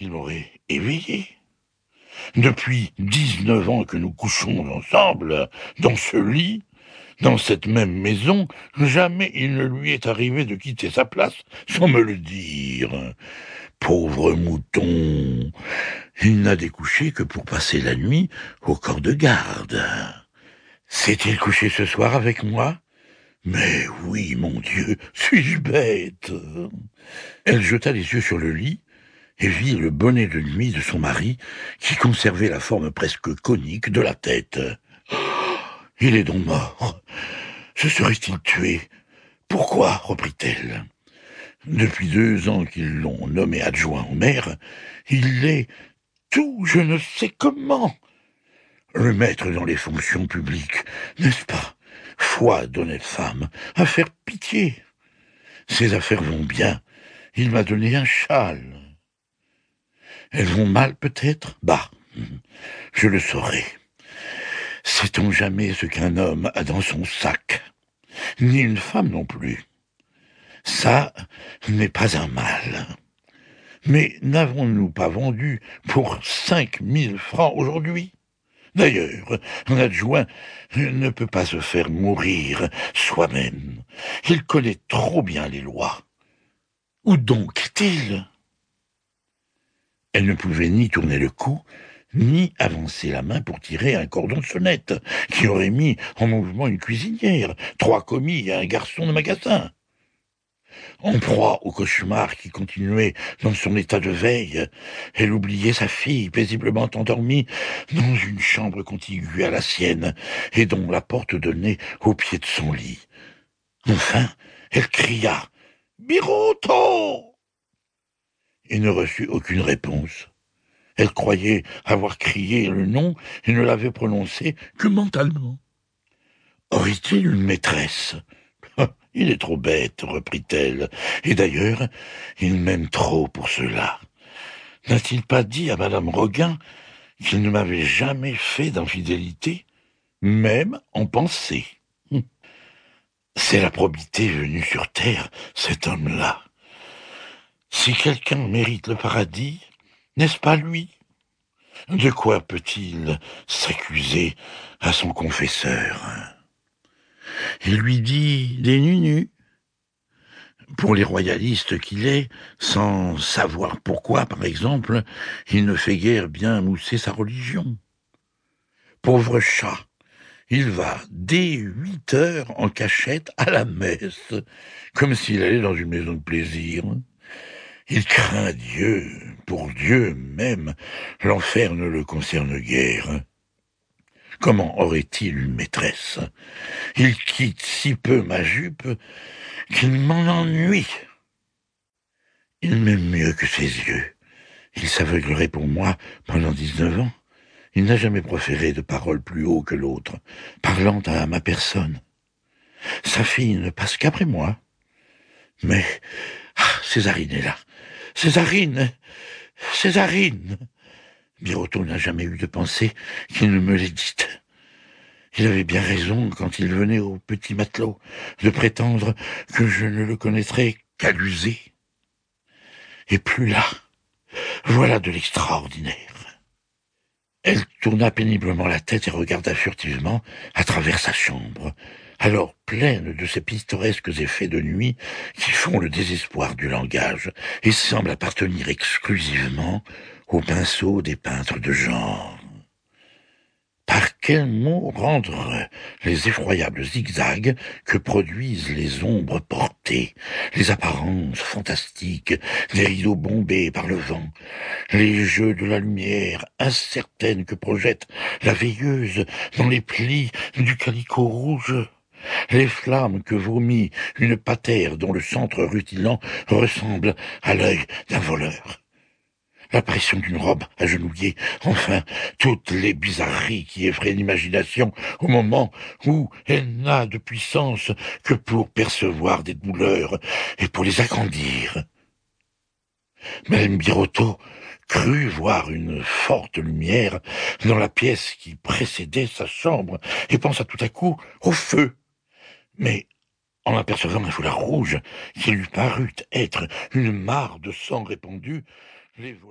il m'aurait éveillé. Depuis dix-neuf ans que nous couchons ensemble, dans ce lit, dans cette même maison, jamais il ne lui est arrivé de quitter sa place sans me le dire. Pauvre mouton, il n'a découché que pour passer la nuit au corps de garde. S'est-il couché ce soir avec moi? Mais oui, mon Dieu, suis-je bête? Elle jeta les yeux sur le lit et vit le bonnet de nuit de son mari qui conservait la forme presque conique de la tête. Il est donc mort. Se serait-il tué? Pourquoi? reprit-elle. Depuis deux ans qu'ils l'ont nommé adjoint au maire, il est tout je ne sais comment. Le mettre dans les fonctions publiques, n'est-ce pas? Foi d'honnête femme, à faire pitié. Ses affaires vont bien. Il m'a donné un châle. Elles vont mal peut-être? Bah, je le saurai. Sait-on jamais ce qu'un homme a dans son sac? Ni une femme non plus. Ça n'est pas un mal. Mais n'avons-nous pas vendu pour cinq mille francs aujourd'hui? D'ailleurs, un adjoint ne peut pas se faire mourir soi-même. Il connaît trop bien les lois. Où donc est-il? Elle ne pouvait ni tourner le cou, ni avancer la main pour tirer un cordon de sonnette, qui aurait mis en mouvement une cuisinière, trois commis et un garçon de magasin. En proie au cauchemar qui continuait dans son état de veille, elle oubliait sa fille paisiblement endormie dans une chambre contiguë à la sienne et dont la porte donnait au pied de son lit. Enfin, elle cria Birotteau et ne reçut aucune réponse. Elle croyait avoir crié le nom et ne l'avait prononcé que mentalement. Aurait-il une maîtresse? Il est trop bête, reprit-elle, et d'ailleurs, il m'aime trop pour cela. N'a-t-il pas dit à madame Roguin qu'il ne m'avait jamais fait d'infidélité, même en pensée? C'est la probité venue sur terre, cet homme-là. Si quelqu'un mérite le paradis, n'est-ce pas lui? De quoi peut-il s'accuser à son confesseur? Il lui dit des nus Pour les royalistes qu'il est, sans savoir pourquoi, par exemple, il ne fait guère bien mousser sa religion. Pauvre chat, il va dès huit heures en cachette à la messe, comme s'il allait dans une maison de plaisir. Il craint Dieu, pour Dieu même, l'enfer ne le concerne guère. Comment aurait-il une maîtresse? Il quitte si peu ma jupe qu'il m'en ennuie. Il m'aime mieux que ses yeux. Il s'aveuglerait pour moi pendant dix-neuf ans. Il n'a jamais proféré de paroles plus haut que l'autre, parlant à ma personne. Sa fille ne passe qu'après moi. Mais, ah, Césarine est là. Césarine Césarine Birotteau n'a jamais eu de pensée qu'il ne me l'ait dite. Il avait bien raison quand il venait au petit matelot de prétendre que je ne le connaîtrais qu'à l'user. Et plus là, voilà de l'extraordinaire. Elle tourna péniblement la tête et regarda furtivement à travers sa chambre alors pleine de ces pittoresques effets de nuit qui font le désespoir du langage et semblent appartenir exclusivement au pinceau des peintres de genre. Par quel mot rendre les effroyables zigzags que produisent les ombres portées, les apparences fantastiques des rideaux bombés par le vent, les jeux de la lumière incertaine que projette la veilleuse dans les plis du calicot rouge? Les flammes que vomit une patère dont le centre rutilant ressemble à l'œil d'un voleur. La pression d'une robe agenouillée, enfin, toutes les bizarreries qui effraient l'imagination au moment où elle n'a de puissance que pour percevoir des douleurs et pour les agrandir. Madame Birotteau crut voir une forte lumière dans la pièce qui précédait sa chambre et pensa tout à coup au feu mais en apercevant un foulard rouge qui lui parut être une mare de sang répandu, les voleurs